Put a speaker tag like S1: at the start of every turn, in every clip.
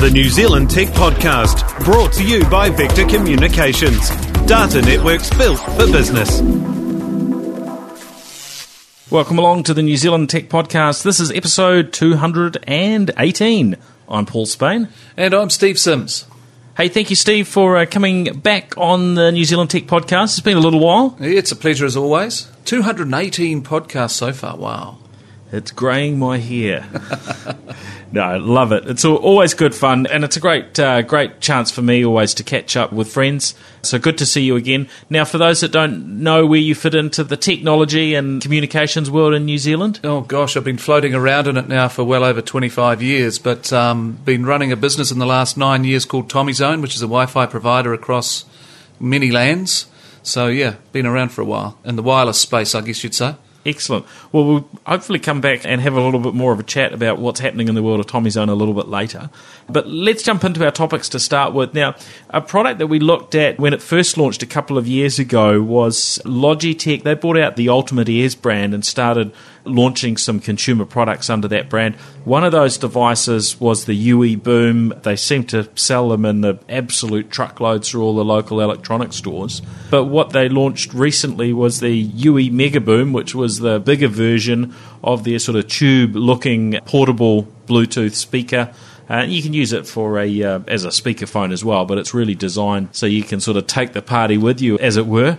S1: the New Zealand Tech Podcast, brought to you by Vector Communications. Data networks built for business.
S2: Welcome along to the New Zealand Tech Podcast. This is episode 218. I'm Paul Spain.
S3: And I'm Steve Sims.
S2: Hey, thank you, Steve, for uh, coming back on the New Zealand Tech Podcast. It's been a little while.
S3: It's a pleasure as always. 218 podcasts so far. Wow.
S2: It's greying my hair. no, love it. It's always good fun, and it's a great, uh, great chance for me always to catch up with friends. So good to see you again. Now, for those that don't know where you fit into the technology and communications world in New Zealand,
S3: Oh gosh, I've been floating around in it now for well over 25 years, but um, been running a business in the last nine years called Tomizone, which is a Wi-Fi provider across many lands. So yeah, been around for a while in the wireless space, I guess you'd say.
S2: Excellent. Well, we'll hopefully come back and have a little bit more of a chat about what's happening in the world of Tomizone a little bit later. But let's jump into our topics to start with. Now, a product that we looked at when it first launched a couple of years ago was Logitech. They brought out the Ultimate Ears brand and started launching some consumer products under that brand. One of those devices was the UE Boom. They seem to sell them in the absolute truckloads through all the local electronic stores. But what they launched recently was the UE Mega Boom, which was the bigger version of their sort of tube looking portable Bluetooth speaker. Uh, you can use it for a uh, as a speakerphone as well, but it's really designed so you can sort of take the party with you, as it were.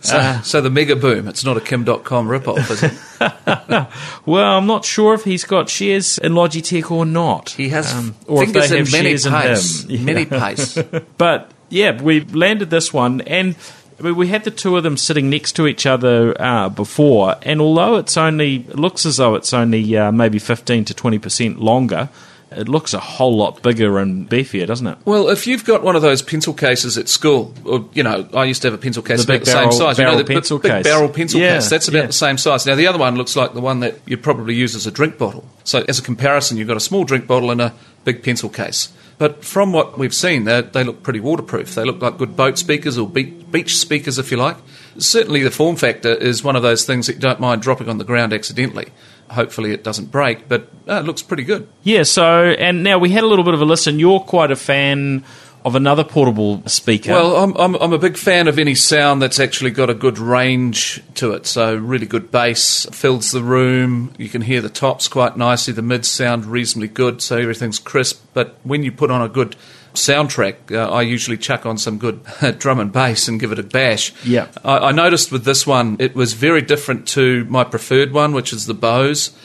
S3: So, so the mega boom, it's not a Kim Dotcom ripoff, is it?
S2: Well, I'm not sure if he's got shares in Logitech or not.
S3: He has
S2: Um, or if
S3: fingers
S2: they
S3: in
S2: have
S3: many
S2: shares in him.
S3: Many pace.
S2: But yeah, we landed this one, and I mean, we had the two of them sitting next to each other uh, before. And although it's only it looks as though it's only uh, maybe 15 to 20 percent longer, it looks a whole lot bigger and beefier, doesn't it?
S3: Well, if you've got one of those pencil cases at school, or you know, I used to have a pencil case
S2: The
S3: about
S2: big
S3: the
S2: barrel-
S3: same size.
S2: barrel
S3: you know, the
S2: pencil
S3: big
S2: case.
S3: barrel pencil
S2: Yeah,
S3: case. That's about
S2: yeah.
S3: the same size. Now, the other one looks like the one that you'd probably use as a drink bottle. So, as a comparison, you've got a small drink bottle and a big pencil case. But from what we've seen, they look pretty waterproof. They look like good boat speakers or beach speakers, if you like. Certainly, the form factor is one of those things that you don't mind dropping on the ground accidentally. Hopefully, it doesn't break, but uh, it looks pretty good.
S2: Yeah. So, and now we had a little bit of a listen. You're quite a fan of another portable speaker.
S3: Well, I'm, I'm, I'm a big fan of any sound that's actually got a good range to it. So, really good bass fills the room. You can hear the tops quite nicely. The mids sound reasonably good, so everything's crisp. But when you put on a good soundtrack, uh, I usually chuck on some good drum and bass and give it a bash.
S2: Yeah.
S3: I, I noticed with this one, it was very different to my preferred one, which is the Bose.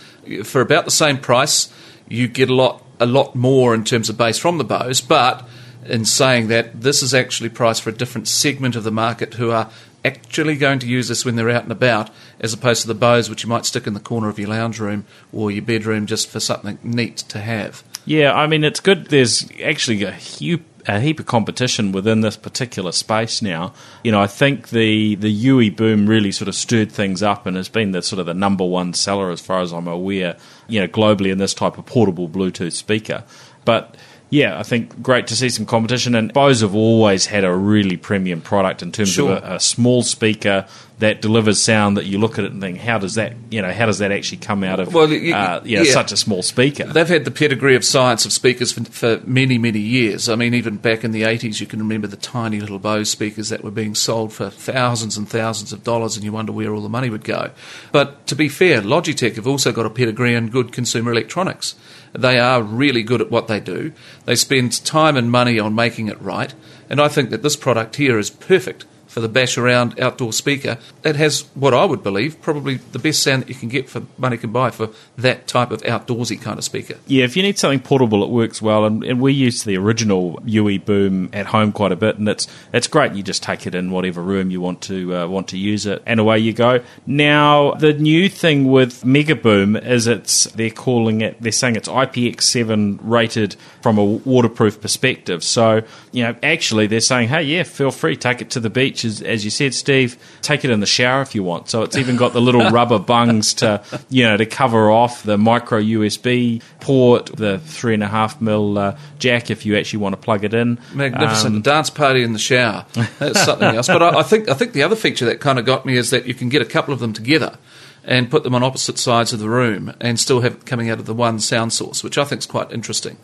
S3: For about the same price, you get a lot a lot more in terms of bass from the Bose, but in saying that, this is actually priced for a different segment of the market who are actually going to use this when they're out and about, as opposed to the Bose, which you might stick in the corner of your lounge room or your bedroom just for something neat to have.
S2: Yeah, I mean, it's good. There's actually a heap, a heap of competition within this particular space now. You know, I think the the UE boom really sort of stirred things up and has been the sort of the number one seller as far as I'm aware. You know, globally in this type of portable Bluetooth speaker, but. Yeah, I think great to see some competition, and Bose have always had a really premium product in terms
S3: Sure.
S2: of a, a small speaker that delivers sound that you look at it and think, how does that, you know, how does that actually come out of,
S3: Well, you-
S2: uh, you know,
S3: yeah.
S2: such a small speaker?
S3: They've had the pedigree of science of speakers for, for many, many years. I mean, even back in the 80s, you can remember the tiny little Bose speakers that were being sold for thousands and thousands of dollars, and you wonder where all the money would go. But to be fair, Logitech have also got a pedigree in good consumer electronics. They are really good at what they do. They spend time and money on making it right, and I think that this product here is perfect for the bash around outdoor speaker. It has what I would believe probably the best sound that you can get for money can buy for that type of outdoorsy kind of speaker.
S2: Yeah, if you need something portable, it works well. And, and we use the original UE Boom at home quite a bit, and it's it's great. You just take it in whatever room you want to uh, want to use it, and away you go. Now, the new thing with Mega Boom is it's they're calling it they're saying it's IPX7 rated from a waterproof perspective. So you know, actually, they're saying, hey, yeah, feel free, take it to the beach, as, as you said, Steve. Take it in the shower if you want. So it's even got the little rubber bungs to you know to cover off the micro USB port, the three and a half mil uh, jack if you actually want to plug it in.
S3: Magnificent
S2: Um,
S3: dance party in the shower. That's something else. But I, I think I think the other feature that kind of got me is that you can get a couple of them together and put them on opposite sides of the room and still have it coming out of the one sound source, which I think is quite interesting.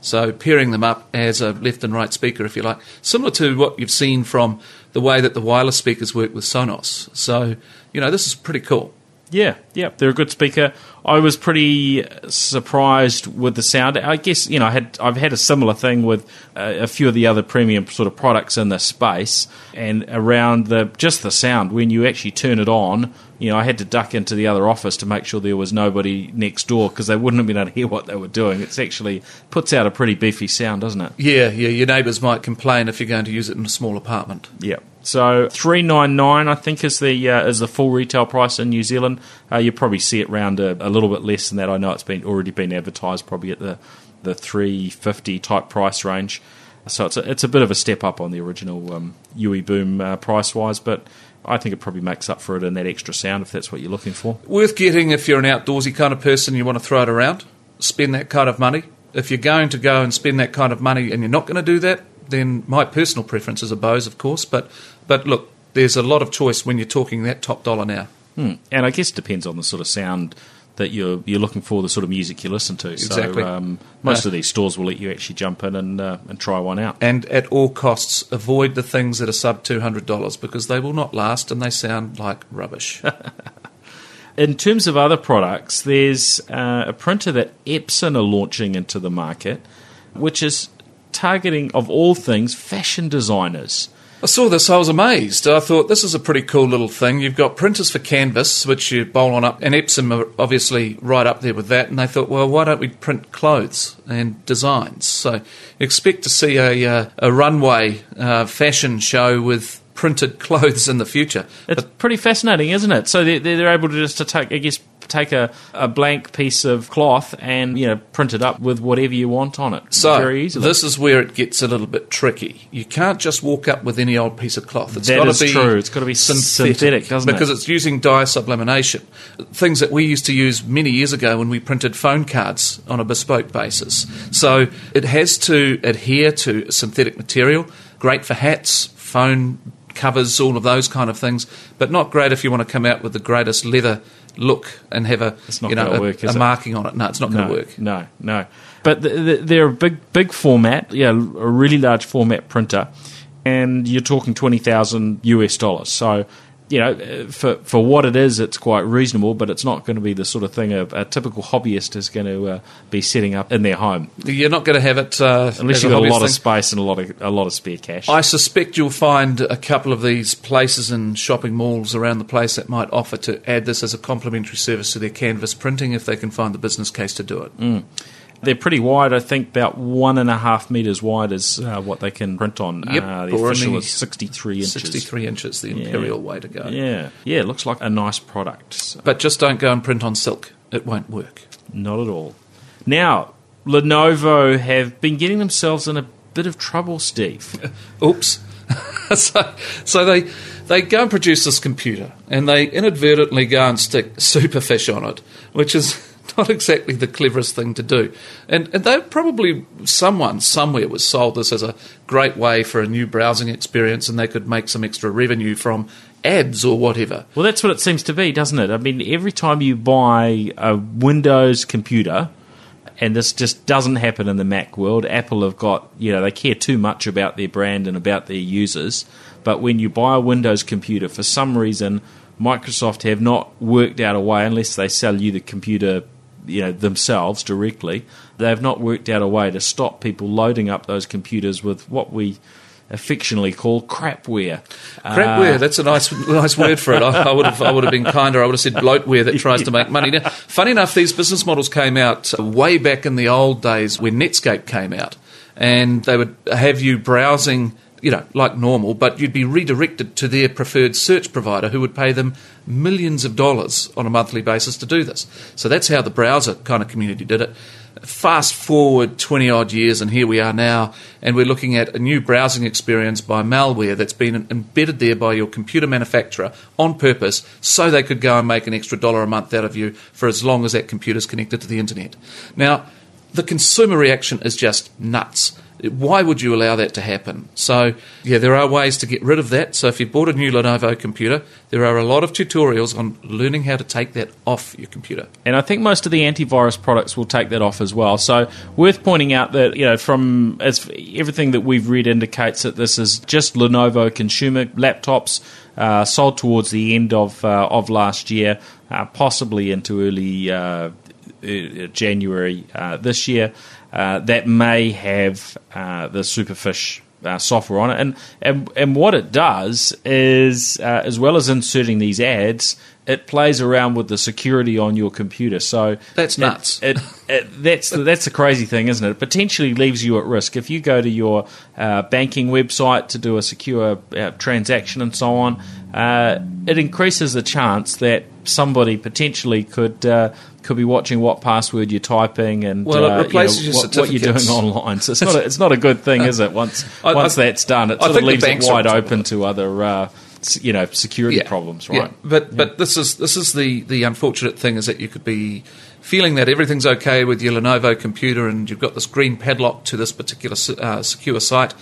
S3: So pairing them up as a left and right speaker, if you like, similar to what you've seen from the way that the wireless speakers work with Sonos. So, you know, this is pretty cool.
S2: Yeah, yeah, they're a good speaker. I was pretty surprised with the sound. I guess you know I had I've had a similar thing with a, a few of the other premium sort of products in this space, and around the just the sound when you actually turn it on. You know, I had to duck into the other office to make sure there was nobody next door because they wouldn't have been able to hear what they were doing. It's actually puts out a pretty beefy sound, doesn't it?
S3: Yeah, yeah. Your neighbours might complain if you're going to use it in a small apartment.
S2: Yeah. So three nine nine, I think, is the uh, is the full retail price in New Zealand. Uh, you probably see it around a, a, little bit less than that. I know it's been already been advertised probably at the the three fifty type price range. So it's a, it's a bit of a step up on the original um, UE Boom uh, price wise, but I think it probably makes up for it in that extra sound if that's what you're looking for.
S3: Worth getting if you're an outdoorsy kind of person, you want to throw it around, spend that kind of money. If you're going to go and spend that kind of money and you're not going to do that, then my personal preference is a Bose, of course. But but look, there's a lot of choice when you're talking that top dollar now.
S2: Hmm. And I guess it depends on the sort of sound that you're you're looking for, the sort of music you listen to.
S3: Exactly.
S2: So um, most uh, of these stores will let you actually jump in and uh, and try one out.
S3: And at all costs, avoid the things that are sub two hundred dollars because they will not last and they sound like rubbish.
S2: In terms of other products, there's uh, a printer that Epson are launching into the market, which is targeting, of all things, fashion designers.
S3: I saw this, I was amazed. I thought this is a pretty cool little thing. You've got printers for canvas, which you bowl on up, and Epson are obviously right up there with that. And they thought, well, why don't we print clothes and designs? So expect to see a, uh, a runway uh, fashion show with printed clothes in the future.
S2: It's but, pretty fascinating, isn't it? So they're, they're able to just to take, I guess, take a, a blank piece of cloth and you know print it up with whatever you want on it.
S3: So
S2: very easily.
S3: this is where it gets a little bit tricky. You can't just walk up with any old piece of cloth.
S2: It's got to be true. It's got to be synthetic, synthetic doesn't
S3: because
S2: it?
S3: Because it's using dye sublimation, things that we used to use many years ago when we printed phone cards on a bespoke basis. So it has to adhere to synthetic material. Great for hats, phone covers, all of those kind of things, but not great if you want to come out with the greatest leather look and have a you know a,
S2: work,
S3: a marking on it. No, it's not going to work.
S2: No, no. But the, the, they're a big big format, yeah, a really large format printer, and you're talking twenty thousand US dollars. So you know, for for what it is, it's quite reasonable, but it's not going to be the sort of thing a, a typical hobbyist is going to uh, be setting up in their home.
S3: You're not going to have it uh,
S2: unless you've got a lot
S3: thing.
S2: of space and a lot of a lot of spare cash.
S3: I suspect you'll find a couple of these places and shopping malls around the place that might offer to add this as a complimentary service to their canvas printing if they can find the business case to do it.
S2: Mm. They're pretty wide. I think about one and a half meters wide is uh, what they can print on.
S3: Yep,
S2: uh, the official is sixty-three inches.
S3: Sixty-three inches, the yeah. imperial way to go.
S2: Yeah, yeah. It looks like a nice product. So.
S3: But just don't go and print on silk. It won't work.
S2: Not at all. Now, Lenovo have been getting themselves in a bit of trouble, Steve.
S3: Oops. so, so they they go and produce this computer, and they inadvertently go and stick Superfish on it, which is not exactly the cleverest thing to do. And, and they probably, someone somewhere was sold this as a great way for a new browsing experience and they could make some extra revenue from ads or whatever.
S2: Well, that's what it seems to be, doesn't it? I mean, every time you buy a Windows computer, and this just doesn't happen in the Mac world. Apple have got, you know, they care too much about their brand and about their users. But when you buy a Windows computer, for some reason, Microsoft have not worked out a way, unless they sell you the computer you know themselves directly. They've not worked out a way to stop people loading up those computers with what we affectionately call crapware.
S3: Crapware, uh, that's a nice nice word for it. I, I, would have I would have been kinder. I would have said bloatware that tries to make money. Now, funny enough, these business models came out way back in the old days when Netscape came out, and they would have you browsing you know, like normal, but you'd be redirected to their preferred search provider who would pay them millions of dollars on a monthly basis to do this. So that's how the browser kind of community did it. Fast forward 20 odd years, and here we are now, and we're looking at a new browsing experience by malware that's been embedded there by your computer manufacturer on purpose so they could go and make an extra dollar a month out of you for as long as that computer's connected to the internet. Now, the consumer reaction is just nuts. Why would you allow that to happen? So, yeah, there are ways to get rid of that. So, if you bought a new Lenovo computer, there are a lot of tutorials on learning how to take that off your computer.
S2: And I think most of the antivirus products will take that off as well. So, worth pointing out that you know, from as everything that we've read indicates that this is just Lenovo consumer laptops uh, sold towards the end of uh, of last year, uh, possibly into early uh, January uh, this year. Uh, that may have uh, the Superfish uh, software on it. And, and and what it does is, uh, as well as inserting these ads, it plays around with the security on your computer. So
S3: that's nuts.
S2: It, it, it, that's the, that's the crazy thing, isn't it? It potentially leaves you at risk if you go to your uh, banking website to do a secure uh, transaction and so on. it increases the chance that somebody potentially could could be watching what password you're typing and
S3: well, it replaces
S2: you know,
S3: what,
S2: what, you're doing online. So it's not a, it's not a good thing, is it? Once
S3: I,
S2: once
S3: I,
S2: that's done, it sort of leaves it wide open to other uh, you know security
S3: yeah,
S2: problems, right?
S3: Yeah. But but this is this is the the unfortunate thing is that you could be feeling that everything's okay with your Lenovo computer and you've got this green padlock to this particular uh, secure site,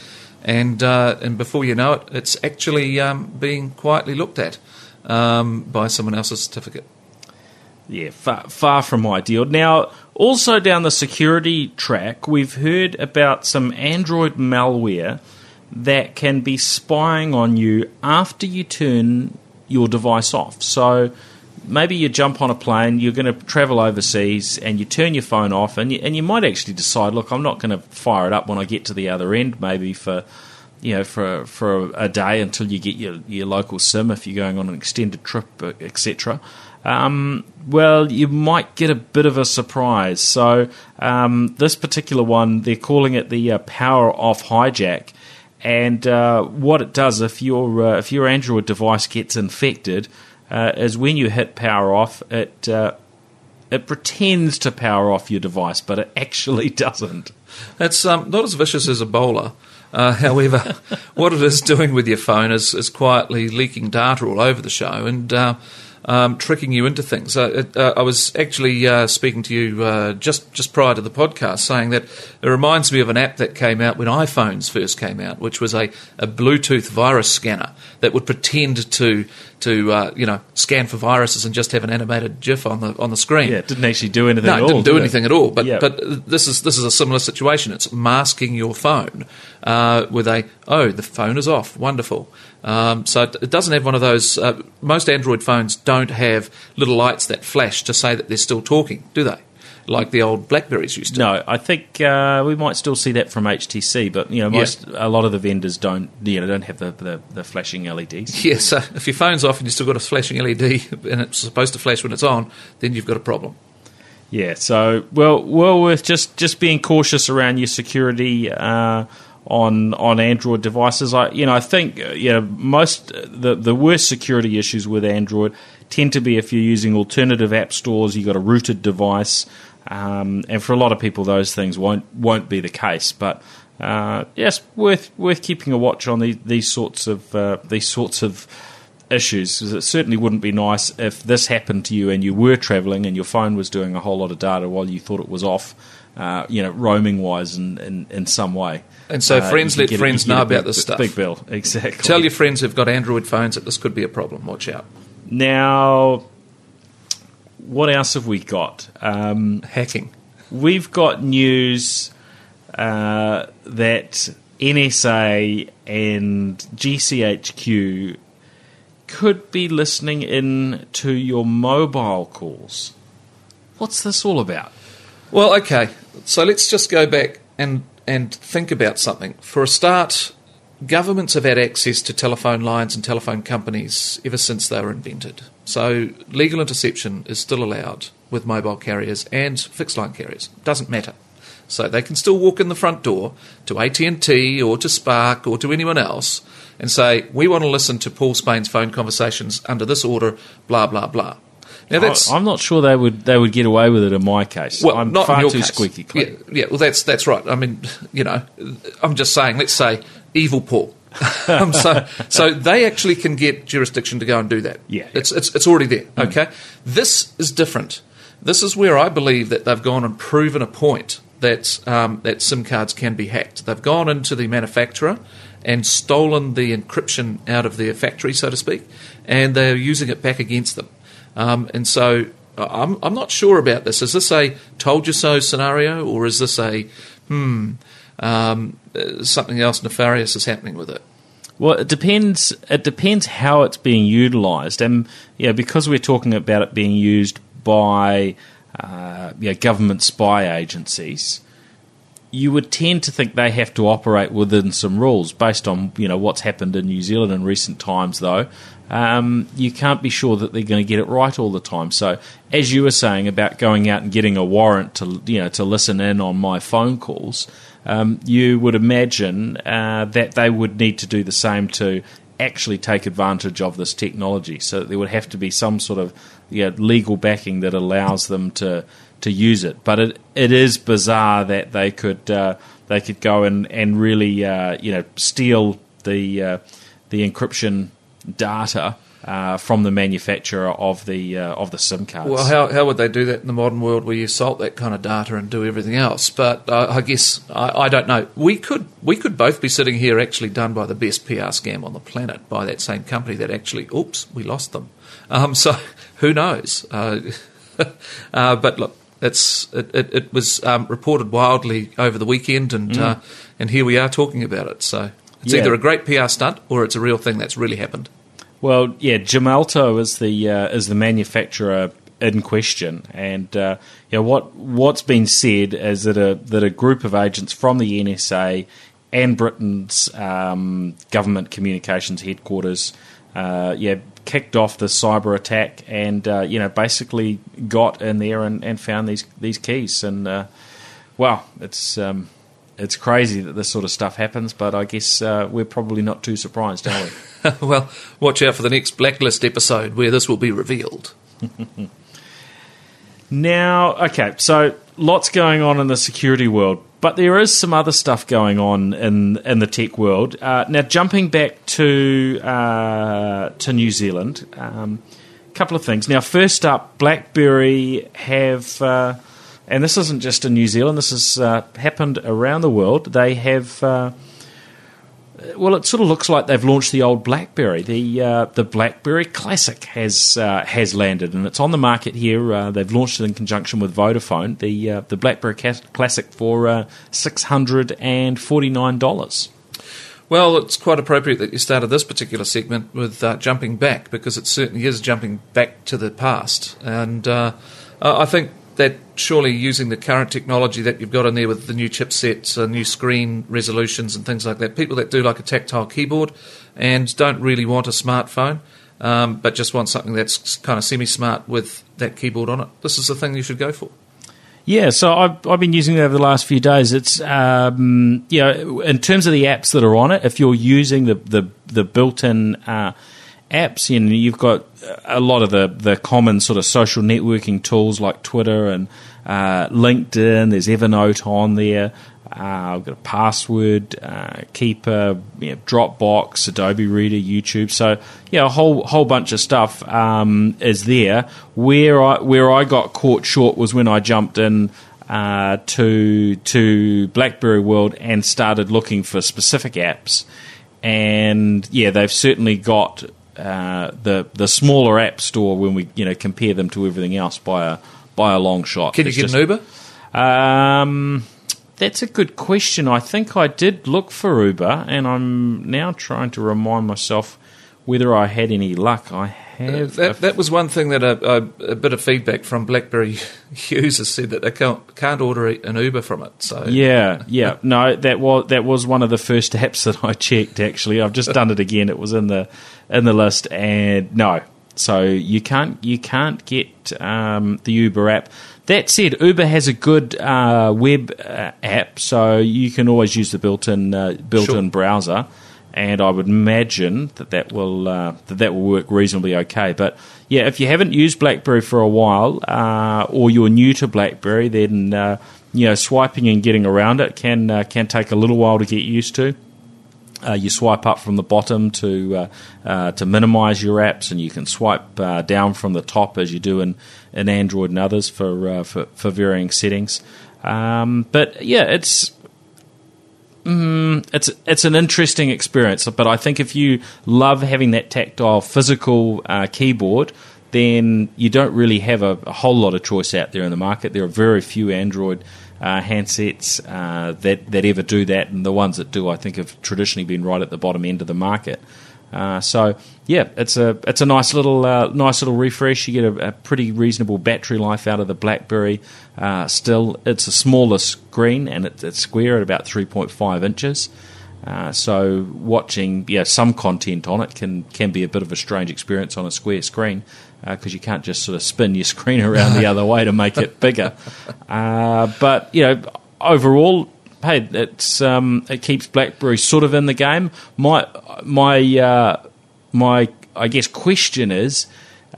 S3: and uh, and before you know it, it's actually um, being quietly looked at um, by someone else's certificate.
S2: Yeah, far, far from ideal. Now, also down the security track, we've heard about some Android malware that can be spying on you after you turn your device off. So maybe you jump on a plane, you're going to travel overseas, and you turn your phone off, and you, and you might actually decide, look, I'm not going to fire it up when I get to the other end, maybe for you know for for a day until you get your your local sim if you're going on an extended trip, etc um, well, you might get a bit of a surprise. So, um, this particular one, they're calling it the uh, power off hijack. And uh, what it does, if your uh, if your Android device gets infected, uh, is when you hit power off, it uh, it pretends to power off your device, but it actually doesn't.
S3: It's um, not as vicious as Ebola. Uh, however, what it is doing with your phone is, is quietly leaking data all over the show, and uh, um, tricking you into things. Uh, uh, I was actually uh, speaking to you uh, just just prior to the podcast, saying that it reminds me of an app that came out when iPhones first came out, which was a, a Bluetooth virus scanner that would pretend to to uh, you know scan for viruses and just have an animated GIF on the on the screen.
S2: Yeah, it didn't actually do anything.
S3: No,
S2: it
S3: didn't do
S2: did
S3: anything
S2: it?
S3: at all. But
S2: yeah.
S3: but this is this is a similar situation. It's masking your phone uh, with a oh the phone is off. Wonderful. Um, so it, it doesn't have one of those. Uh, most Android phones don't have little lights that flash to say that they're still talking, do they? Like the old Blackberries used to.
S2: No, I think uh, we might still see that from HTC, but you know, most a lot of the vendors don't you know don't have the, the, the flashing LEDs.
S3: Yeah, so if your phone's off and you've still got a flashing LED and it's supposed to flash when it's on, then you've got a problem.
S2: Yeah, so well, well worth just just being cautious around your security uh, on on Android devices. I you know I think uh, you know most the the worst security issues with Android tend to be if you're using alternative app stores. You've got a rooted device, um, and for a lot of people, those things won't won't be the case. But uh, yes, worth worth keeping a watch on the, these sorts of uh, these sorts of issues. It certainly wouldn't be nice if this happened to you and you were travelling and your phone was doing a whole lot of data while you thought it was off. Uh, you know, roaming wise, in, in, in some way.
S3: And so
S2: Uh,
S3: friends let
S2: a-
S3: friends know
S2: a big-
S3: about this stuff.
S2: Big bill, exactly.
S3: Tell your friends who've got Android phones that this could be a problem. Watch out.
S2: now. What else have we got? Um,
S3: Hacking.
S2: we've got news uh, that NSA and GCHQ could be listening in to your mobile calls. What's this all about?
S3: Well, okay. So let's just go back and and think about something. For a start, governments have had access to telephone lines and telephone companies ever since they were invented. So legal interception is still allowed with mobile carriers and fixed line carriers. Doesn't matter. So they can still walk in the front door to AT&T or to Spark or to anyone else and say, "We want to listen to Paul Spain's phone conversations under this order, blah blah blah." Now that's
S2: I, am not sure they would they would get away with it in my case.
S3: well,
S2: I'm
S3: not
S2: far
S3: in your
S2: too
S3: case.
S2: squeaky clean.
S3: Yeah, yeah, well, that's that's right. I mean, you know, I'm just saying. Let's say evil Paul. um, so, so they actually can get jurisdiction to go and do that.
S2: Yeah.
S3: it's it's it's already there. Okay, this is different. This is where I believe that they've gone and proven a point that um, that SIM cards can be hacked. They've gone into the manufacturer and stolen the encryption out of their factory, so to speak, and they're using it back against them. Um, and so I'm, I'm not sure about this. Is this a told you so scenario, or is this a hmm, um, uh, something else nefarious is happening with it?
S2: Well, it depends. It depends how it's being utilised, and yeah, because we're talking about it being used by uh, yeah, government spy agencies you would tend to think they have to operate within some rules based on you know what's happened in New Zealand in recent times. Though um, you can't be sure that they're going to get it right all the time. So as you were saying about going out and getting a warrant to you know to listen in on my phone calls, um, you would imagine uh, that they would need to do the same to actually take advantage of this technology. So there would have to be some sort of you know, legal backing that allows them to to use it. But it it is bizarre that they could uh, they could go and and really uh, you know steal the uh, the encryption data. Uh, from the manufacturer of the uh, of the SIM cards.
S3: Well, how, how would they do that in the modern world where you salt that kind of data and do everything else? But uh, I guess I, I, don't know. We could we could both be sitting here actually done by the best PR scam on the planet by that same company that actually, oops, we lost them. Um, so who knows? Uh, but look, it's it, it, it was um, reported wildly over the weekend, and mm. uh, and here we are talking about it. So it's yeah. either a great PR stunt or it's a real thing that's really happened.
S2: Well, yeah, Gemalto is the uh, is the manufacturer in question, and uh, you know, what what's been said is that a that a group of agents from the NSA and Britain's um, government communications headquarters, uh, yeah, kicked off the cyber attack and uh, you know basically got in there and, and found these these keys and uh, well it's um, it's crazy that this sort of stuff happens but I guess uh, we're probably not too surprised are
S3: we well watch out for the next blacklist episode where this will be revealed
S2: now okay so lots going on in the security world but there is some other stuff going on in in the tech world. Uh, now, jumping back to uh, to New Zealand, a um, couple of things. Now, first up, BlackBerry have, uh, and this isn't just in New Zealand. This has uh, happened around the world. They have uh, well, it sort of looks like they've launched the old BlackBerry. The uh, the BlackBerry Classic has uh, has landed, and it's on the market here. Uh, they've launched it in conjunction with Vodafone. The uh, the BlackBerry Classic for uh, six hundred and forty nine dollars.
S3: Well, it's quite appropriate that you started this particular segment with uh, jumping back because it certainly is jumping back to the past, and I think that surely using the current technology that you've got in there with the new chipsets, uh, new screen resolutions, and things like that, people that do like a tactile keyboard and don't really want a smartphone, um, but just want something that's kind of semi-smart with that keyboard on it, this is the thing you should go for.
S2: Yeah, so I've, I've been using it over the last few days. It's um, you know, in terms of the apps that are on it, if you're using the the, the built-in uh, apps, you know, you've got a lot of the, the common sort of social networking tools like Twitter and uh, LinkedIn. There's Evernote on there. Uh, I've got a password uh, keeper, you know, Dropbox, Adobe Reader, YouTube. So yeah, a whole whole bunch of stuff um, is there. Where I where I got caught short was when I jumped in uh, to to BlackBerry World and started looking for specific apps. And yeah, they've certainly got uh, the the smaller app store when we you know compare them to everything else by a by a long shot.
S3: Can you get just, an Uber?
S2: Um, that's a good question. I think I did look for Uber, and I'm now trying to remind myself whether I had any luck. I have.
S3: That, that was one thing that a, a, a, bit of feedback from BlackBerry users said that they can't, can't order an Uber from it. So
S2: yeah, yeah, no, that was that was one of the first apps that I checked. Actually, I've just done it again. It was in the in the list, and no, so you can't you can't get um, the Uber app. That said, Uber has a good uh, web uh, app, so you can always use the built-in uh, built-in sure. browser and I would imagine that that will uh, that that will work reasonably okay. But yeah, if you haven't used BlackBerry for a while, uh, or you're new to BlackBerry, then uh, you know swiping and getting around it can uh, can take a little while to get used to. Uh, you swipe up from the bottom to uh, to minimise your apps, and you can swipe down from the top as you do in, in Android and others for for, for varying settings. Um, but yeah, it's mm, it's it's an interesting experience. But I think if you love having that tactile, physical uh, keyboard, then you don't really have a, a, whole lot of choice out there in the market. There are very few Android uh, handsets uh, that that ever do that, and the ones that do, I think, have traditionally been right at the bottom end of the market. Uh, so yeah, it's a it's a nice little uh, nice little refresh. You get a, a, pretty reasonable battery life out of the BlackBerry. Uh, still, it's a smaller screen and it, it's square at about three point five inches. Uh, so watching yeah some content on it can can be a bit of a strange experience on a square screen because uh, you can't just sort of spin your screen around the other way to make it bigger. Uh, but you know overall hey, it's um, it keeps BlackBerry sort of in the game. My my uh, my I guess question is.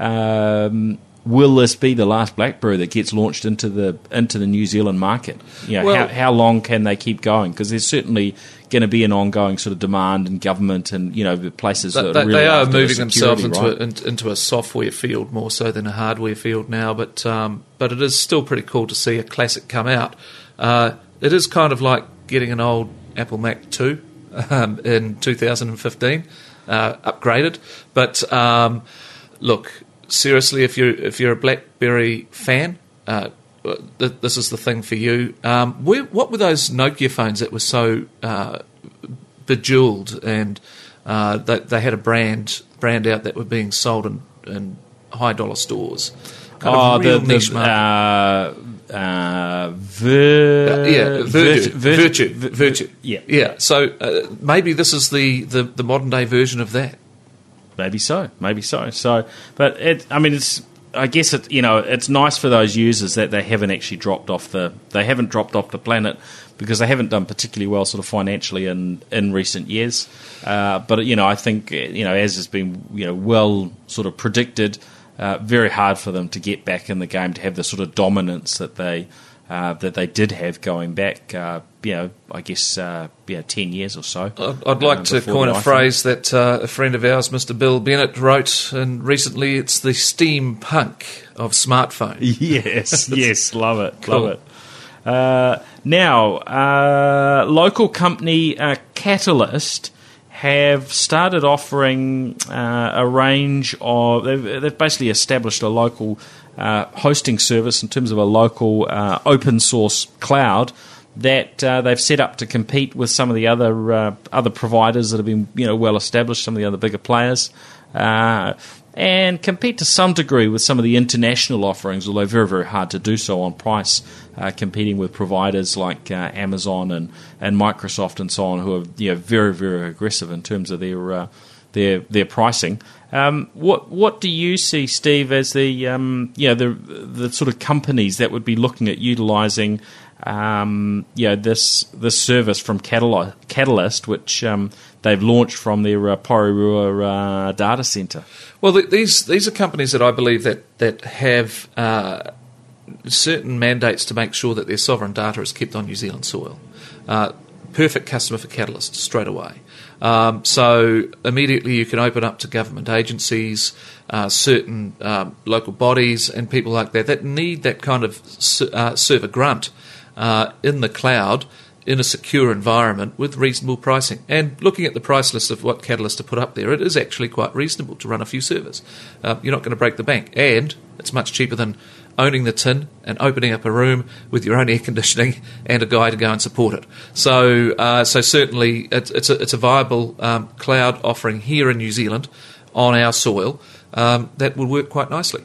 S2: Um, will this be the last BlackBerry that gets launched into the into the New Zealand market? You know, well, how, how long can they keep going? Because there's certainly going to be an ongoing sort of demand in government and you know places that, that really
S3: they are moving themselves into right? a, into a software field more so than a hardware field now. But um, but it is still pretty cool to see a classic come out. Uh, it is kind of like getting an old Apple Mac 2 um, in 2015, uh, upgraded. But um, look, seriously, if you're if you're a BlackBerry fan, uh, th- this is the thing for you. Um, where, what were those Nokia phones that were so uh, bejeweled and uh, they, they, had a brand brand out that were being sold in, in high dollar stores?
S2: Kind oh, the, the uh, uh, ver-
S3: yeah, Vertu, Vertu, Vertu, Vertu. Yeah, yeah. So uh, maybe this is the, the, the modern day version of that.
S2: Maybe so, maybe so. So, but it, I mean, it's. I guess it, you know, it's nice for those users that they haven't actually dropped off the, they haven't dropped off the planet because they haven't done particularly well, sort of financially in in recent years. Uh, but you know, I think you know, as has been you know well sort of predicted uh, very hard for them to get back in the game to have the sort of dominance that they uh, that they did have going back, uh, you know, I guess, uh, yeah, 10 years or so.
S3: I'd, I'd like to coin a phrase that uh, a friend of ours, Mr. Bill Bennett, wrote, and recently it's the steampunk of smartphone.
S2: Yes, yes, love it, cool. love it. Uh, now, uh, local company Catalyst have started offering uh, a range of. They've, they've, basically established a local uh, hosting service in terms of a local uh, open source cloud that uh, they've set up to compete with some of the other uh, other providers that have been you know well established, some of the other bigger players. Uh, and compete to some degree with some of the international offerings, although very, very hard to do so on price, uh, competing with providers like uh, Amazon and, and Microsoft and so on, who are you know, very, very aggressive in terms of their uh, their their pricing. Um, what what do you see, Steve, as the um, you know, the the sort of companies that would be looking at utilising um, you know, this this service from Catalyst, which um, they've launched from their uh, Porirua uh, data center.
S3: Well, these these are companies that I believe that that have uh, certain mandates to make sure that their sovereign data is kept on New Zealand soil. Uh, perfect customer for Catalyst straight away. Um, so immediately you can open up to government agencies, uh, certain um, local bodies, and people like that that need that kind of uh, server grunt uh, in the cloud in a secure environment with reasonable pricing. And looking at the price list of what Catalyst to put up there, it is actually quite reasonable to run a few servers. Uh, you're not going to break the bank, and it's much cheaper than owning the tin and opening up a room with your own air conditioning and a guy to go and support it. So, uh, so certainly it's, it's, a, it's a viable um, cloud offering here in New Zealand on our soil um, that will work quite nicely.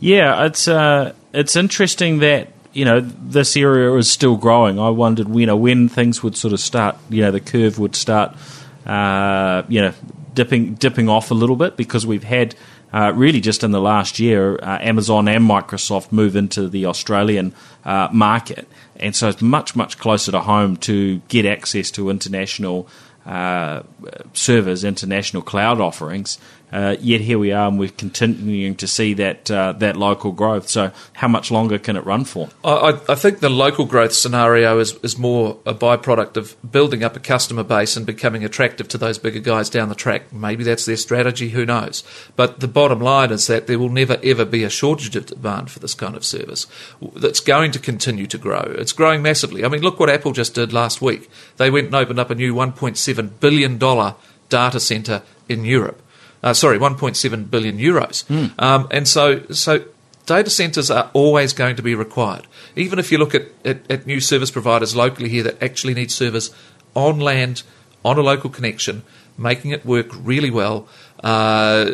S2: Yeah, it's uh, it's interesting that you know, this area is still growing. I wondered, you know, when things would sort of start, you know, the curve would start, uh, you know, dipping dipping off a little bit because we've had uh, really just in the last year, uh, Amazon and Microsoft move into the Australian uh, market, and so it's much much closer to home to get access to international uh, servers, international cloud offerings, Uh, yet here we are, and we're continuing to see that uh, that local growth. So, how much longer can it run for?
S3: I, I think the local growth scenario is, is more a byproduct of building up a customer base and becoming attractive to those bigger guys down the track. Maybe that's their strategy, who knows? But the bottom line is that there will never ever be a shortage of demand for this kind of service. That's going to continue to grow. It's growing massively. I mean, look what Apple just did last week. They went and opened up a new $1.7 billion data center in Europe. Uh, sorry, 1.7 billion euros.
S2: Mm.
S3: Um, and so, so data centers are always going to be required. Even if you look at, at, at, new service providers locally here that actually need servers on land, on a local connection, making it work really well. Uh,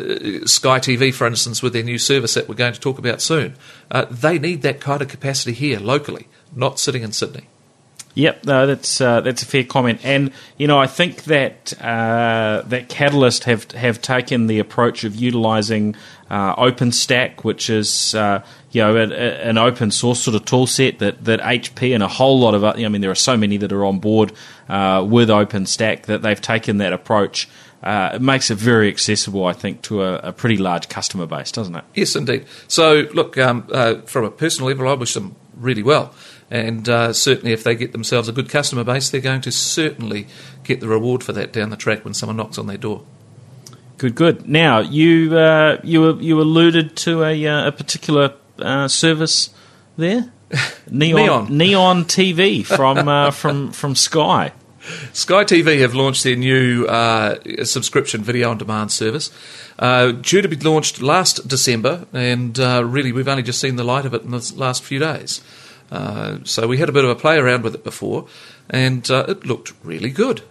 S3: Sky TV, for instance, with their new service that we're going to talk about soon, uh, they need that kind of capacity here locally, not sitting in Sydney.
S2: Yep, no, that's uh, that's a fair comment, and you know I think that uh, that Catalyst have have taken the approach of utilising uh, OpenStack, which is uh, you know a, a, an open source sort of tool set that, that HP and a whole lot of I mean there are so many that are on board uh, with OpenStack that they've taken that approach. Uh, it makes it very accessible, I think, to a, a, pretty large customer base, doesn't it?
S3: Yes, indeed. So, look, um, from a personal level, I wish them really well. And uh, certainly, if they get themselves a good customer base, they're going to certainly get the reward for that down the track when someone knocks on their door.
S2: Good, good. Now you uh, you you alluded to a, uh, a particular uh, service there,
S3: Neon
S2: Neon, Neon TV from uh, from from Sky.
S3: Sky TV have launched their new uh, subscription video on demand service. Uh, due to be launched last December, and uh, really we've only just seen the light of it in the last few days. Uh, so we had a bit of a play around with it before, and uh, it looked really good.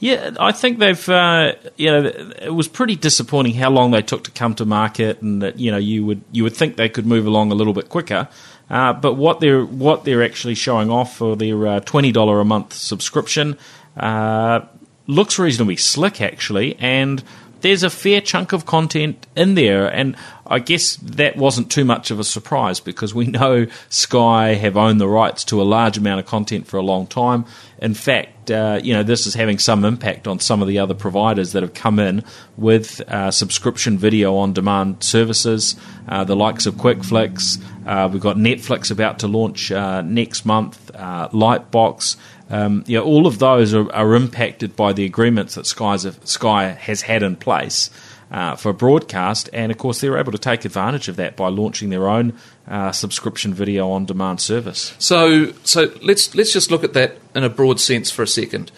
S2: Yeah, I think they've. Uh, you know, it was pretty disappointing how long they took to come to market, and that you know you would you would think they could move along a little bit quicker. Uh, but what they're what they're actually showing off for their uh, twenty dollar a month subscription uh, looks reasonably slick, actually, and there's a fair chunk of content in there, and I guess that wasn't too much of a surprise because we know Sky have owned the rights to a large amount of content for a long time. In fact, uh, you know this is having some impact on some of the other providers that have come in with uh, subscription video on demand services, uh, the likes of QuickFlix. Uh, we've got Netflix about to launch uh, next month, uh, Lightbox. Um, you know, all of those are, are, impacted by the agreements that Sky's, Sky has had in place uh, for broadcast, and of course they're able to take advantage of that by launching their own uh, subscription video on demand service.
S3: So, so let's let's just look at that in a broad sense for a second.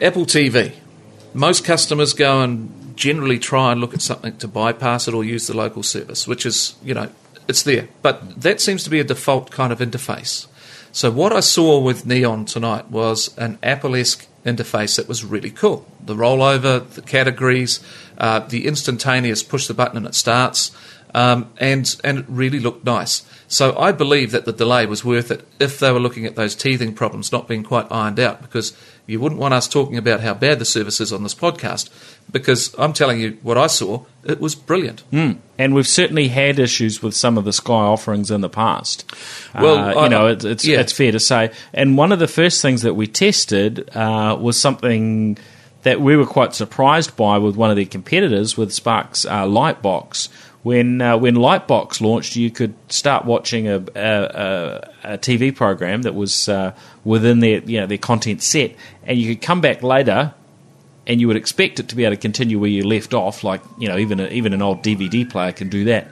S3: Apple TV, most customers go and generally try and look at something to bypass it or use the local service, which is you know it's there, but that seems to be a default kind of interface. So what I saw with Neon tonight was an Apple-esque interface that was really cool. The rollover, the categories, uh, the instantaneous push the button and it starts, um, and and it really looked nice. So I believe that the delay was worth it if they were looking at those teething problems not being quite ironed out because you wouldn't want us talking about how bad the service is on this podcast because I'm telling you what I saw, it was brilliant.
S2: Mm. And we've certainly had issues with some of the Sky offerings in the past.
S3: Well,
S2: uh,
S3: I,
S2: you know, it, it's,
S3: yeah.
S2: it's fair to say. And one of the first things that we tested uh, was something that we were quite surprised by with one of their competitors with Spark's uh, Lightbox when uh, when Lightbox launched, you could start watching a, a, a TV program that was uh, within their you know their content set, and you could come back later, and you would expect it to be able to continue where you left off. Like you know even a, even an old DVD player can do that,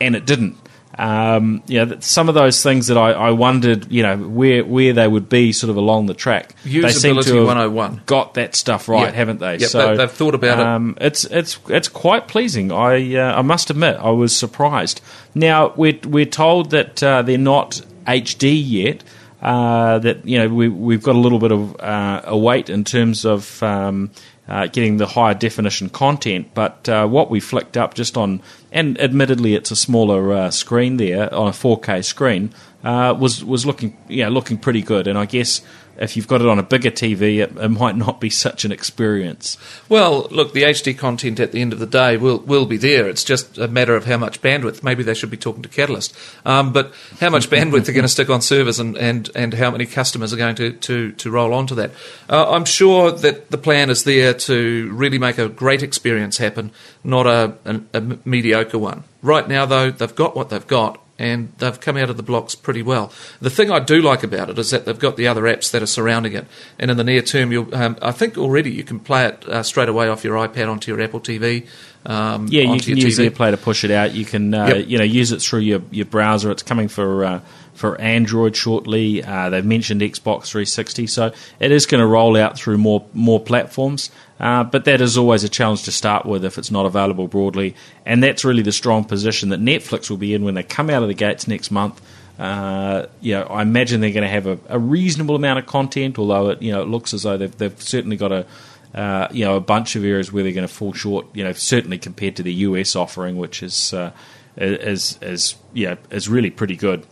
S2: and it didn't. Um, you know, some of those things that I, I, wondered, you know, where where they would be sort of along the track.
S3: Usability
S2: they seem to have
S3: 101.
S2: Got that stuff right,
S3: Yep.
S2: haven't they?
S3: Yep,
S2: so
S3: they- they've thought about it.
S2: um, It's it's it's quite pleasing. I uh, I must admit, I was surprised. Now we're we're told that uh, they're not HD yet. Uh, that you know we we've got a little bit of uh, a wait in terms of um, uh, getting the higher definition content. But uh, what we flicked up just on and admittedly it's a smaller uh, screen there on a 4K screen, uh, was was looking yeah looking pretty good. And I guess if you've got it on a bigger TV, it, it, might not be such an experience.
S3: Well, look, the HD content at the end of the day will will be there. It's just a matter of how much bandwidth. Maybe they should be talking to Catalyst, um, but how much bandwidth they're going to stick on servers and, and, and how many customers are going to, to, to roll onto that. Uh, I'm sure that the plan is there to really make a great experience happen, not a, a, a mediocre one. Right now, though, they've got what they've got, and they've come out of the blocks pretty well. The thing I do like about it is that they've got the other apps that are surrounding it, and in the near term, you'll, um, I think already you can play it uh, straight away off your iPad onto your Apple TV.
S2: Um, yeah, you can use TV. AirPlay to push it out. You can uh, yep. you know use it through your, your browser. It's coming for uh, for Android shortly. Uh, they've mentioned Xbox 360, so it is going to roll out through more more platforms. Uh, but that is always a challenge to start with if it's not available broadly, and that's really the strong position that Netflix will be in when they come out of the gates next month. Uh, you know, I imagine they're going to have a, a, reasonable amount of content, although it you know it looks as though they've, they've certainly got a uh, you know a bunch of areas where they're going to fall short. You know, certainly compared to the US offering, which is uh, is is yeah is really pretty good.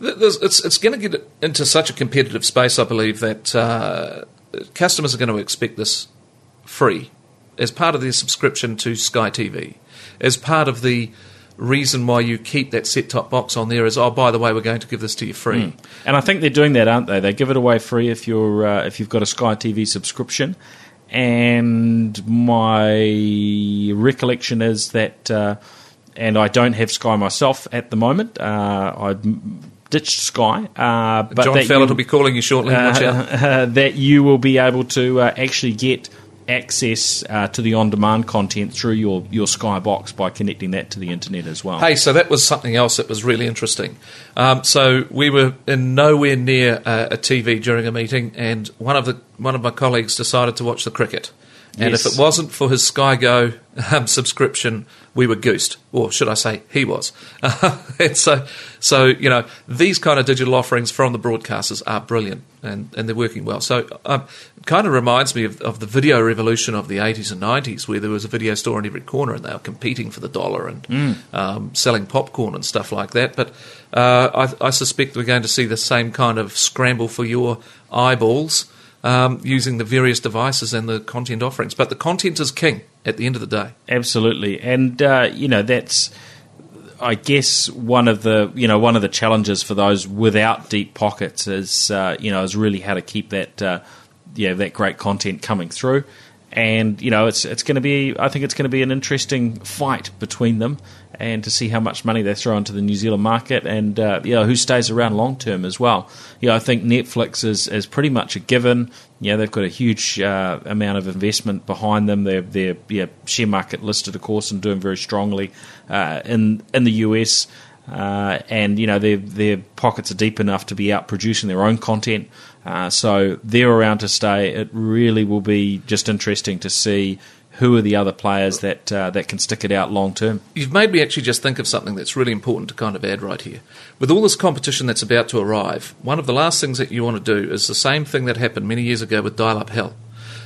S3: There's, it's it's going to get into such a competitive space, I believe, that uh, customers are going to expect this free as part of their subscription to Sky TV, as part of the reason why you keep that set top box on there is oh by the way we're going to give this to you free. Mm.
S2: And I think they're doing that, aren't they? They give it away free if you're uh, if you've got a Sky TV subscription. And my recollection is that, uh, and I don't have Sky myself at the moment. Uh, I ditched Sky. Uh,
S3: but John Fellett will be calling you shortly.
S2: Uh, that you will be able to uh, actually get access uh, to the on-demand content through your, your Sky box by connecting that to the internet as well.
S3: Hey, so that was something else that was really interesting. Um, so we were in nowhere near uh, a TV during a meeting, and one of the one of my colleagues decided to watch the cricket. And yes. if it wasn't for his Sky Go um, subscription, we were goosed, or should I say, he was. and so, so you know, these kind of digital offerings from the broadcasters are brilliant, and, and they're working well. So, um, kind of reminds me of, of the video revolution of the 80s and 90s, where there was a video store in every corner, and they were competing for the dollar and mm. um, selling popcorn and stuff like that. But uh, I, I suspect we're going to see the same kind of scramble for your eyeballs um, using the various devices and the content offerings. But the content is king at the end of the day.
S2: Absolutely, and uh, you know that's. I guess one of the you know one of the challenges for those without deep pockets is uh, you know is really how to keep that uh, yeah that great content coming through, and you know it's it's going to be I think it's going to be an interesting fight between them and to see how much money they throw into the New Zealand market and uh, you know who stays around long term as well. You know, I think Netflix is, is pretty much a given. You know, they've got a huge uh, amount of investment behind them. They're they're yeah, share market listed, of course, and doing very strongly uh, in in the US. Uh, and you know their their pockets are deep enough to be out producing their own content, uh, so they're around to stay. It really will be just interesting to see who are the other players that uh, that can stick it out long term?
S3: You've made me actually just think of something that's really important to kind of add right here. With all this competition that's about to arrive, one of the last things that you want to do is the same thing that happened many years ago with dial-up hell.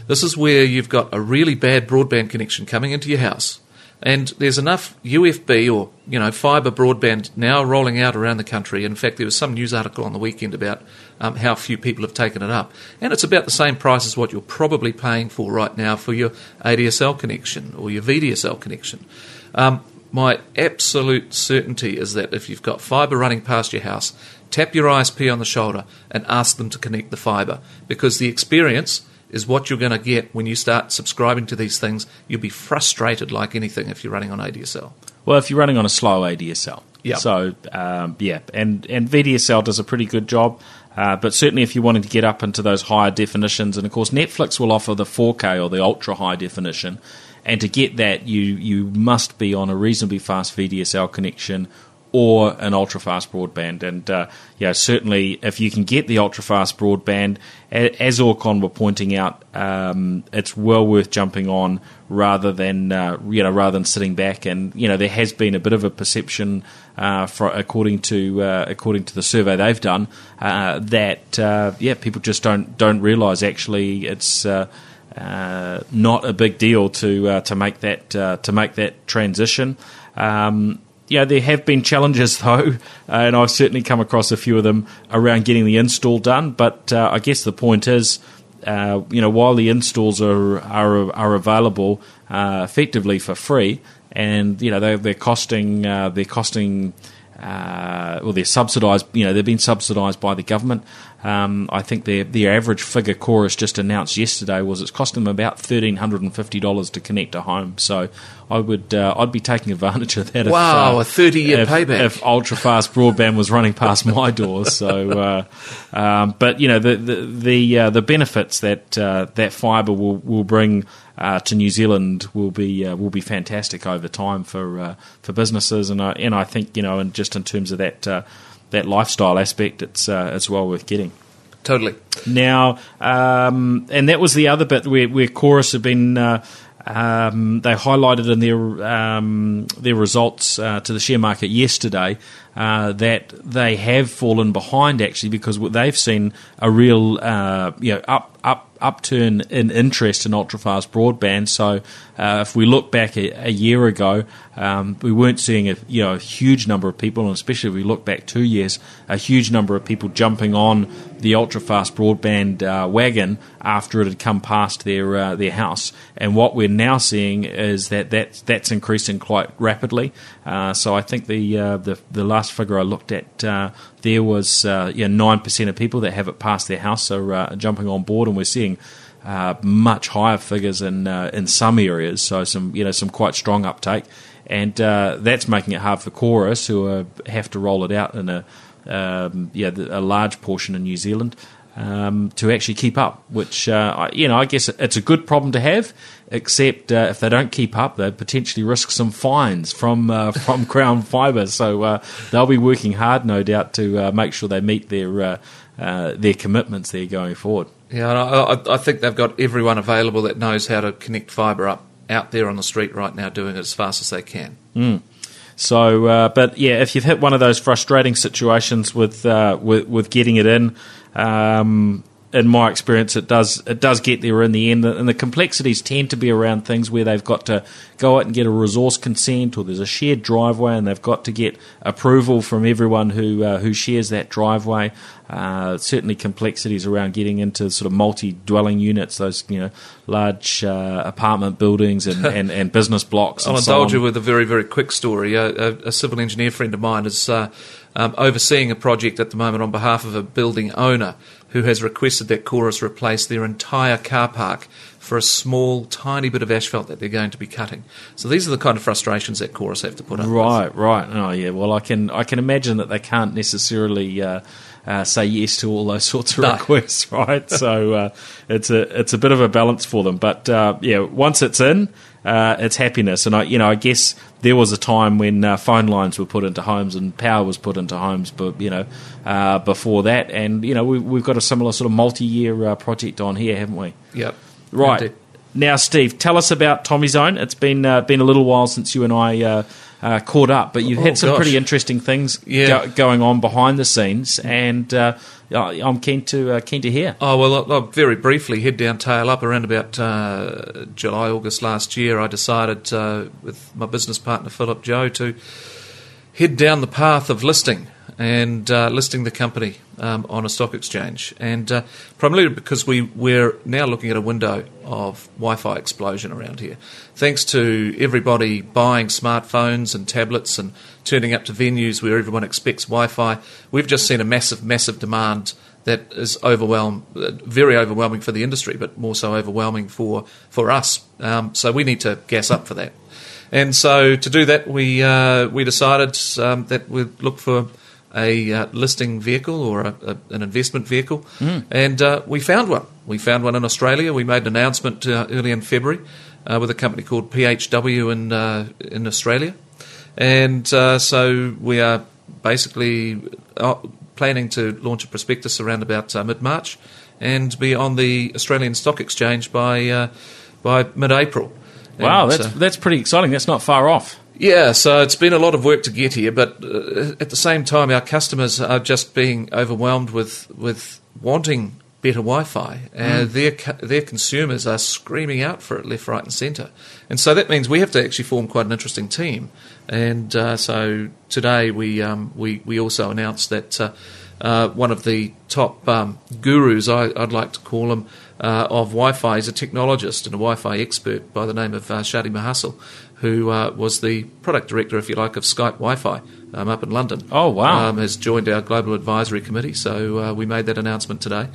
S3: This is where you've got a really bad broadband connection coming into your house and there's enough UFB or you know fibre broadband now rolling out around the country. In fact, there was some news article on the weekend about um, how few people have taken it up, and it's about the same price as what you're probably paying for right now for your ADSL connection or your VDSL connection. Um, my absolute certainty is that if you've got fibre running past your house, tap your ISP on the shoulder and ask them to connect the fibre because the experience is what you're going to get when you start subscribing to these things. You'll be frustrated like anything if you're running on ADSL.
S2: Well, if you're running on a slow ADSL. Yeah. So, um, yeah, and, and VDSL does a pretty good job. Uh, but certainly, if you're wanting to get up into those higher definitions, and of course, Netflix will offer the 4K or the ultra high definition, and to get that, you you must be on a reasonably fast VDSL connection or an ultra fast broadband. And uh, yeah, certainly if you can get the ultra fast broadband, as Orcon were pointing out, um, it's well worth jumping on rather than uh, you know rather than sitting back. And you know there has been a bit of a perception, uh, for, according to uh, according to the survey they've done, uh, that uh, yeah people just don't don't realise actually it's. Not a big deal to to make that to make that transition. Um, yeah, there have been challenges though, and I've certainly come across a few of them around getting the install done. But uh, I guess the point is, uh, you know, while the installs are are, are available uh, effectively for free, and you know they're, they're costing uh, they're costing uh, well, they're subsidised. You know, they've been subsidised by the government. Um, I think their their average figure Chorus just announced yesterday was it's costing them about thirteen hundred and fifty dollars to connect a home. So I would uh, I'd be taking advantage of that.
S3: Wow,
S2: if, uh,
S3: a thirty year payback.
S2: If ultra fast broadband was running past my door. So, uh, um, but you know the the the, uh, the benefits that uh, that fibre will will bring uh, to New Zealand will be uh, will be fantastic over time for uh, for businesses, and I, and I think you know, and just in terms of that uh, that lifestyle aspect, it's uh, it's well worth getting.
S3: Totally.
S2: Now, um, and that was the other bit where, where Chorus have been. Uh, um, they highlighted in their um, their results uh, to the share market yesterday uh, that they have fallen behind actually because they've seen a real uh, you know up up upturn in interest in ultrafast broadband. So uh, if we look back a, a year ago, um, we weren't seeing a you know a huge number of people, and especially if we look back two years, a huge number of people jumping on the ultrafast broadband uh, wagon after it had come past their uh, their house. And what we're now seeing is that that's, that's increasing quite rapidly. Uh, so I think the, uh, the the last figure I looked at uh, there was uh, nine percent of people that have it past their house are jumping on board, and we're seeing uh, much higher figures in uh, in some areas. So some you know some quite strong uptake, and uh, that's making it hard for Chorus, who have to roll it out in a um, yeah a large portion in New Zealand. Um, to actually keep up, which uh, you know, I guess it's a good problem to have. Except uh, if they don't keep up, they potentially risk some fines from uh, from Crown Fibre. So they'll be working hard, no doubt, to make sure they meet their their commitments there going forward.
S3: Yeah, I, I, think they've got everyone available that knows how to connect fibre up out there on the street right now, doing it as fast as they can.
S2: Mm. So, uh, but yeah, if you've hit one of those frustrating situations with uh, with, with, getting it in, um, in my experience, it does it does get there in the end, and the complexities tend to be around things where they've got to go out and get a resource consent, or there's a shared driveway, and they've got to get approval from everyone who uh, who shares that driveway. Uh, certainly, complexities around getting into sort of multi-dwelling units, those you know large uh, apartment buildings and, and, and, business blocks.
S3: I'll
S2: so
S3: indulge you with a very very quick story. A, a, a civil engineer friend of mine is uh, um, overseeing a project at the moment on behalf of a building owner who has requested that Chorus replace their entire car park for a small, tiny bit of asphalt that they're going to be cutting. So these are the kind of frustrations that Chorus have to put up.
S2: Right,
S3: with.
S2: right. Oh, yeah. Well, I can I can imagine that they can't necessarily. Uh, uh, say yes to all those sorts of no. requests, right? so uh, it's a it's a bit of a balance for them. But uh, yeah, once it's in, uh, it's happiness. And I, you know, I guess there was a time when uh, phone lines were put into homes and power was put into homes, but you know, uh, before that, and you know, we, have got a similar sort of multi-year uh, project on here, haven't we?
S3: Yep.
S2: Right. Indeed. Now, Steve, tell us about Tomizone. It's been uh, been a little while since you and I uh, caught up, but you've oh, had some gosh. pretty interesting things yeah. go- going on behind the scenes, and uh, I'm keen to uh, keen to hear.
S3: Oh well, I'll, I'll very briefly head down tail up around about uh, July August last year. I decided uh, with my business partner Philip Joe to head down the path of listing and uh, listing the company um, on a stock exchange. And uh, primarily because we, we're now looking at a window of Wi Fi explosion around here. Thanks to everybody buying smartphones and tablets and turning up to venues where everyone expects Wi Fi, we've just seen a massive, massive demand that is overwhelm, very overwhelming for the industry, but more so overwhelming for, for us. Um, so we need to gas up for that. And so to do that, we uh, we decided um, that we'd look for a uh, listing vehicle or a, a, an investment vehicle, mm. and uh, we found one. We found one in Australia. We made an announcement uh, early in February uh, with a company called PHW in uh, in Australia, and uh, so we are basically planning to launch a prospectus around about mid March, and be on the Australian Stock Exchange by by mid April.
S2: Wow, and, that's that's pretty exciting. That's not far off.
S3: Yeah, so it's been a lot of work to get here, but uh, at the same time, our customers are just being overwhelmed with with wanting better Wi-Fi. Uh, their their consumers are screaming out for it left, right, and centre, and so that means we have to actually form quite an interesting team. And uh, so today we um, we we also announced that. Uh, uh, one of the top um, gurus, I, would like to call him, uh, of Wi-Fi. He's a technologist and a Wi-Fi expert by the name of uh, Shadi Mahassel, who uh, was the product director, if you like, of Skype Wi-Fi um, up in London.
S2: Oh, wow.
S3: Um, has joined our global advisory committee, so uh, we made that announcement today.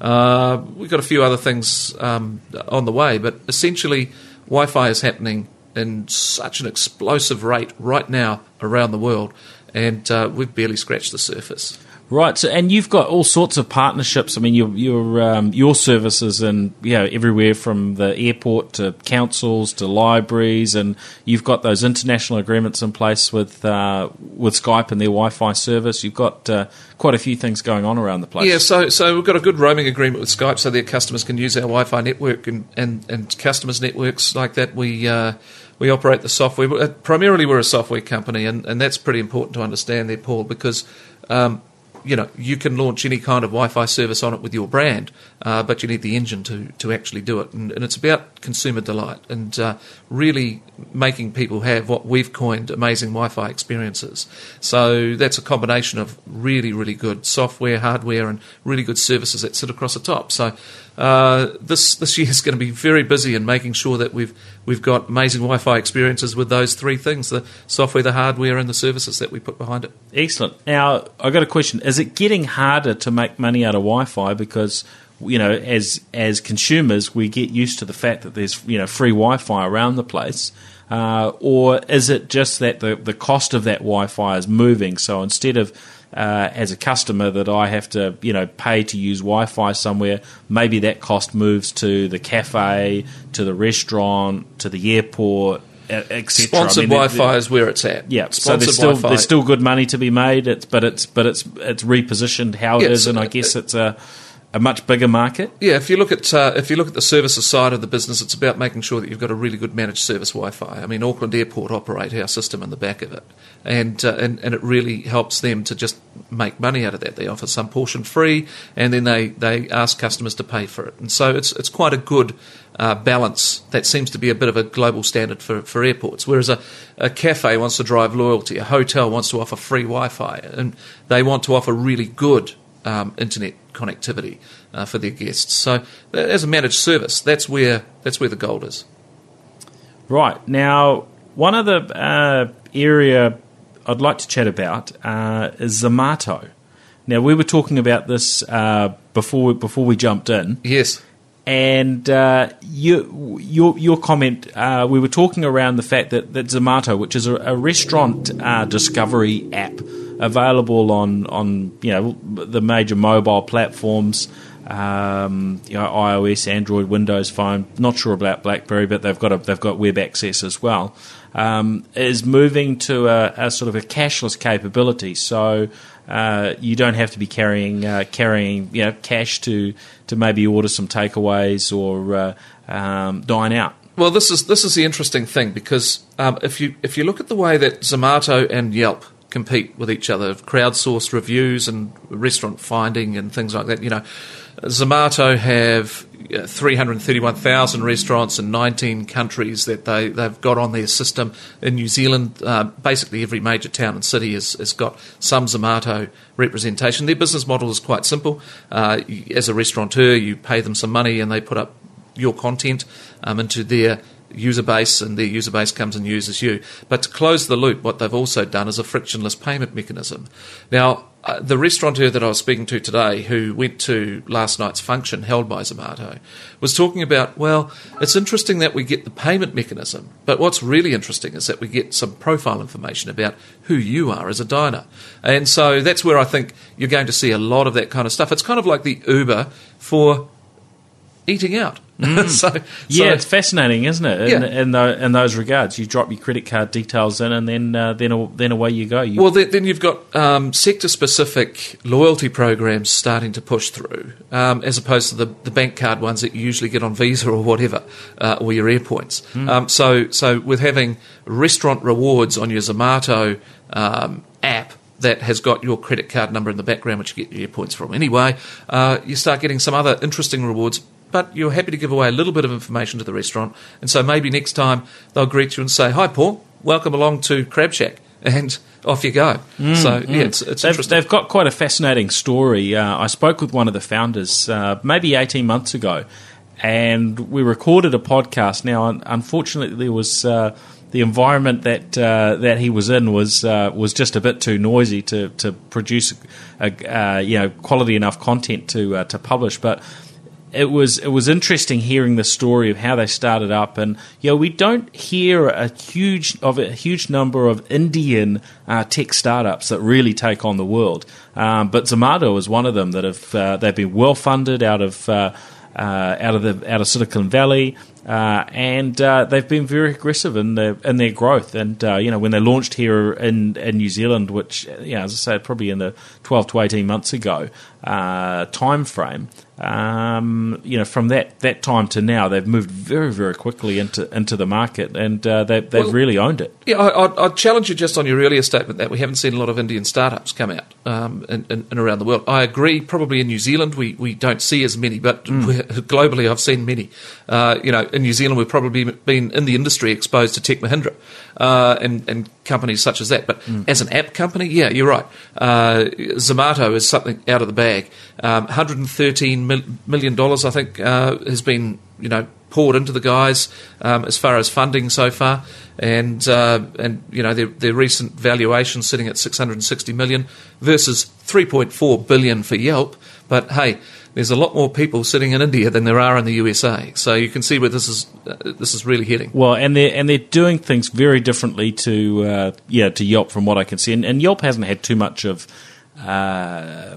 S3: Uh, we've got a few other things um, on the way, but essentially, Wi-Fi is happening in such an explosive rate right now around the world, and we've barely scratched the surface.
S2: Right, so, and you've got all sorts of partnerships. I mean, your your um, your services and you know everywhere from the airport to councils to libraries, and you've got those international agreements in place with uh, with Skype and their Wi-Fi service. You've got uh, quite a few things going on around the place.
S3: Yeah, so so we've got a good roaming agreement with Skype, so their customers can use our Wi-Fi network and and, and customers networks like that. We uh, we operate the software. Uh, primarily, we're a software company, and, and that's pretty important to understand there, Paul, because um, you know, you can launch any kind of Wi-Fi service on it with your brand, uh, but you need the engine to, to actually do it. And, and it's about consumer delight and uh, really making people have what we've coined amazing Wi-Fi experiences. So that's a combination of really, really good software, hardware, and really good services that sit across the top. So uh, this this year is going to be very busy in making sure that we've we've got amazing Wi-Fi experiences with those three things: the software, the hardware, and the services that we put behind it.
S2: Excellent. Now, I got a question: Is it getting harder to make money out of Wi-Fi because you know, as as consumers, we get used to the fact that there's you know free Wi-Fi around the place, uh, or is it just that the the cost of that Wi-Fi is moving? So instead of uh, as a customer that I have to, you know, pay to use Wi-Fi somewhere. Maybe that cost moves to the cafe, to the restaurant, to the airport, etc.
S3: Sponsored I mean, Wi-Fi is where it's at.
S2: Yeah, Sponsored so there's still Wi-Fi. there's still good money to be made. It's but it's but it's it's repositioned how it is, and I guess it's a a much bigger market.
S3: Yeah, if you look at uh, if you look at the services side of the business, it's about making sure that you've got a really good managed service Wi-Fi. I mean, Auckland Airport operate our system in the back of it, and uh, and and it really helps them to just make money out of that. They offer some portion free, and then they they ask customers to pay for it, and so it's it's quite a good. Uh, balance that seems to be a bit of a global standard for, for airports. Whereas a, a cafe wants to drive loyalty, a hotel wants to offer free Wi Fi, and they want to offer really good um, internet connectivity uh, for their guests. So, as a managed service, that's where that's where the gold is.
S2: Right now, one other uh, area I'd like to chat about uh, is Zomato. Now, we were talking about this uh, before before we jumped in.
S3: Yes.
S2: And uh, you, your your comment, uh, we were talking around the fact that, that Zomato, which is a, a restaurant discovery app, available on on you know the major mobile platforms. Um, you know, iOS, Android, Windows Phone. Not sure about BlackBerry, but they've got a, they've got web access as well. Um, is moving to a, a, sort of a cashless capability, so uh, you don't have to be carrying uh, carrying you know, cash to to maybe order some takeaways or uh, um, dine out.
S3: Well, this is this is the interesting thing because um, if you if you look at the way that Zomato and Yelp compete with each other, crowdsourced reviews and restaurant finding and things like that. You know, Zomato have 331,000 restaurants in 19 countries that they, they've got on their system. In New Zealand, uh, basically every major town and city has, has got some Zomato representation. Their business model is quite simple. Uh, as a restaurateur, you pay them some money and they put up your content um, into their user base and their user base comes and uses you. But to close the loop, what they've also done is a frictionless payment mechanism. Now, uh, the restaurateur that I was speaking to today, who went to last night's function held by Zomato, was talking about, well, it's interesting that we get the payment mechanism, but what's really interesting is that we get some profile information about who you are as a diner. And so that's where I think you're going to see a lot of that kind of stuff. It's kind of like the Uber for eating out.
S2: Mm. so, yeah, so, it's fascinating, isn't it? In, yeah. in, the, in, those regards, you drop your credit card details in, and then uh, then then away you go. You
S3: well, then, then, you've got um, sector-specific loyalty programs starting to push through, um, as opposed to the, the bank card ones that you usually get on Visa or whatever, uh, or your airpoints. Mm. Um, so so with having restaurant rewards on your Zomato um, app that has got your credit card number in the background, which you get your points from anyway. Uh, you start getting some other interesting rewards, but you're happy to give away a little bit of information to the restaurant. And so maybe next time they'll greet you and say, Hi, Paul, welcome along to Crab Shack. And off you go. Mm, so, yeah, it's, it's
S2: they've,
S3: interesting.
S2: They've got quite a fascinating story. Uh, I spoke with one of the founders uh, maybe 18 months ago, and we recorded a podcast. Now, unfortunately, there was. Uh, the environment that uh, that he was in was uh, was just a bit too noisy to, to produce a, uh, you know quality enough content to uh, to publish. But it was it was interesting hearing the story of how they started up, and you know we don't hear a huge of a huge number of Indian uh, tech startups that really take on the world. Um, but Zomato is one of them that have uh, they've been well funded out of. Uh, uh out of the out of Silicon Valley, uh, and uh, they've been very aggressive in their in their growth. And you know, when they launched here in in New Zealand, which you know, as I said, probably in the twelve to eighteen months ago time frame, um, you know, from that, that time to now, they've moved very, very quickly into into the market, and uh, they, they've well, really owned it.
S3: Yeah, I, would challenge you just on your earlier statement that we haven't seen a lot of Indian startups come out um, in, in, in, around the world. I agree. Probably in New Zealand, we, we don't see as many, but mm. globally, I've seen many. Uh, you know, in New Zealand, we've probably been in the industry exposed to Tech Mahindra uh, and, and companies such as that. But mm. as an app company, yeah, you're right. Uh, Zomato is something out of the bag. Um, 113 million dollars, I think, uh, has been you know poured into the guys um, as far as funding so far, and uh, and you know their, their recent valuation sitting at 660 million versus 3.4 billion for Yelp. But hey, there's a lot more people sitting in India than there are in the USA. So you can see where this is uh, this is really heading.
S2: Well, and they're and they're doing things very differently to uh, yeah to Yelp from what I can see, and, and Yelp hasn't had too much of. Uh,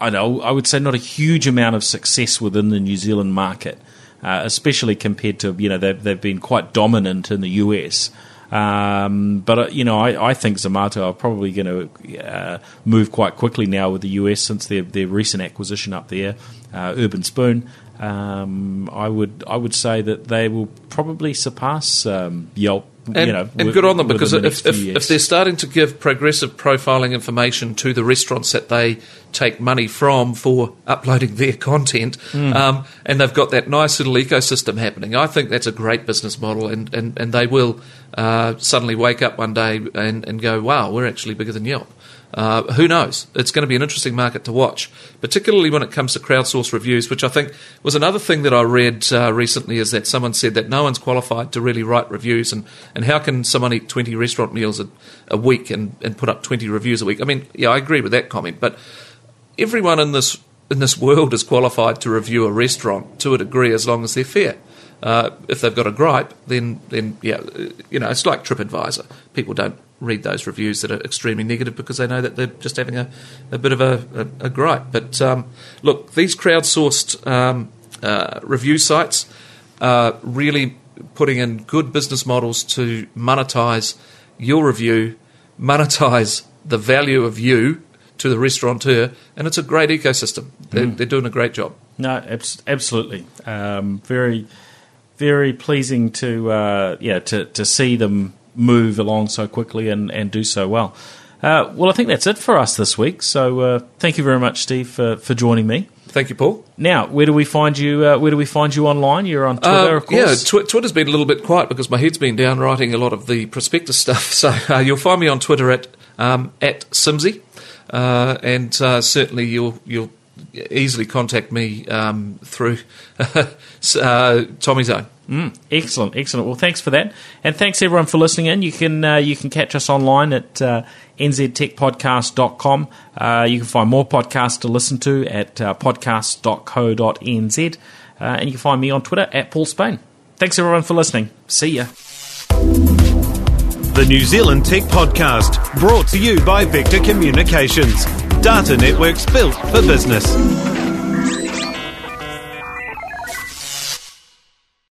S2: I know I would say not a huge amount of success within the New Zealand market, uh, especially compared to you know they've they've been quite dominant in the US. Um, but uh, you know, I, I, think Zomato are probably going to uh, move quite quickly now with the US since their their recent acquisition up there, uh, Urbanspoon. Um, I would I would say that they will probably surpass um, Yelp
S3: and,
S2: you know,
S3: and good on them because the if, if, if, they're starting to give progressive profiling information to the restaurants that they take money from for uploading their content, mm. um, and they've got that nice little ecosystem happening, I think that's a great business model, and, and, and they will uh, suddenly wake up one day and, and go, wow, we're actually bigger than Yelp. Uh, who knows? It's going to be an interesting market to watch, particularly when it comes to crowdsourced reviews, which I think was another thing that I read uh, recently is that someone said that no one's qualified to really write reviews, and, and how can someone eat 20 restaurant meals a, a week and, and put up 20 reviews a week? I mean, yeah, I agree with that comment, but everyone in this in this world is qualified to review a restaurant to a degree as long as they're fair. Uh, if they've got a gripe, then then yeah, you know, it's like TripAdvisor. People don't read those reviews that are extremely negative because they know that they're just having a, a bit of a, a, a gripe. But um, look, these crowdsourced um, uh, review sites are really putting in good business models to monetize your review, monetize the value of you to the restaurateur, and it's a great ecosystem. They're, mm. they're doing a great job.
S2: No, abs- absolutely. Um, very, very pleasing to uh, yeah to, to see them move along so quickly and, and do so well. Uh, well, I think that's it for us this week. So uh, thank you very much, Steve, for, for joining me.
S3: Thank you, Paul.
S2: Now, where do we find you? Uh, where do we find you online? You're on Twitter, uh, of course.
S3: Yeah, tw- Twitter's been a little bit quiet because my head's been down writing a lot of the prospectus stuff. So uh, you'll find me on Twitter at um, at Simsy, uh, and certainly you'll you'll easily contact me um, through Tommy Zone.
S2: Mm, excellent, excellent. Well, thanks for that, and thanks everyone for listening in. You can uh, you can catch us online at uh, nztechpodcast.com. Uh, you can find more podcasts to listen to at uh, podcast.co.nz, uh, and you can find me on Twitter at Paul Spain. Thanks everyone for listening. See ya.
S1: The New Zealand Tech Podcast, brought to you by Vector Communications, data networks built for business.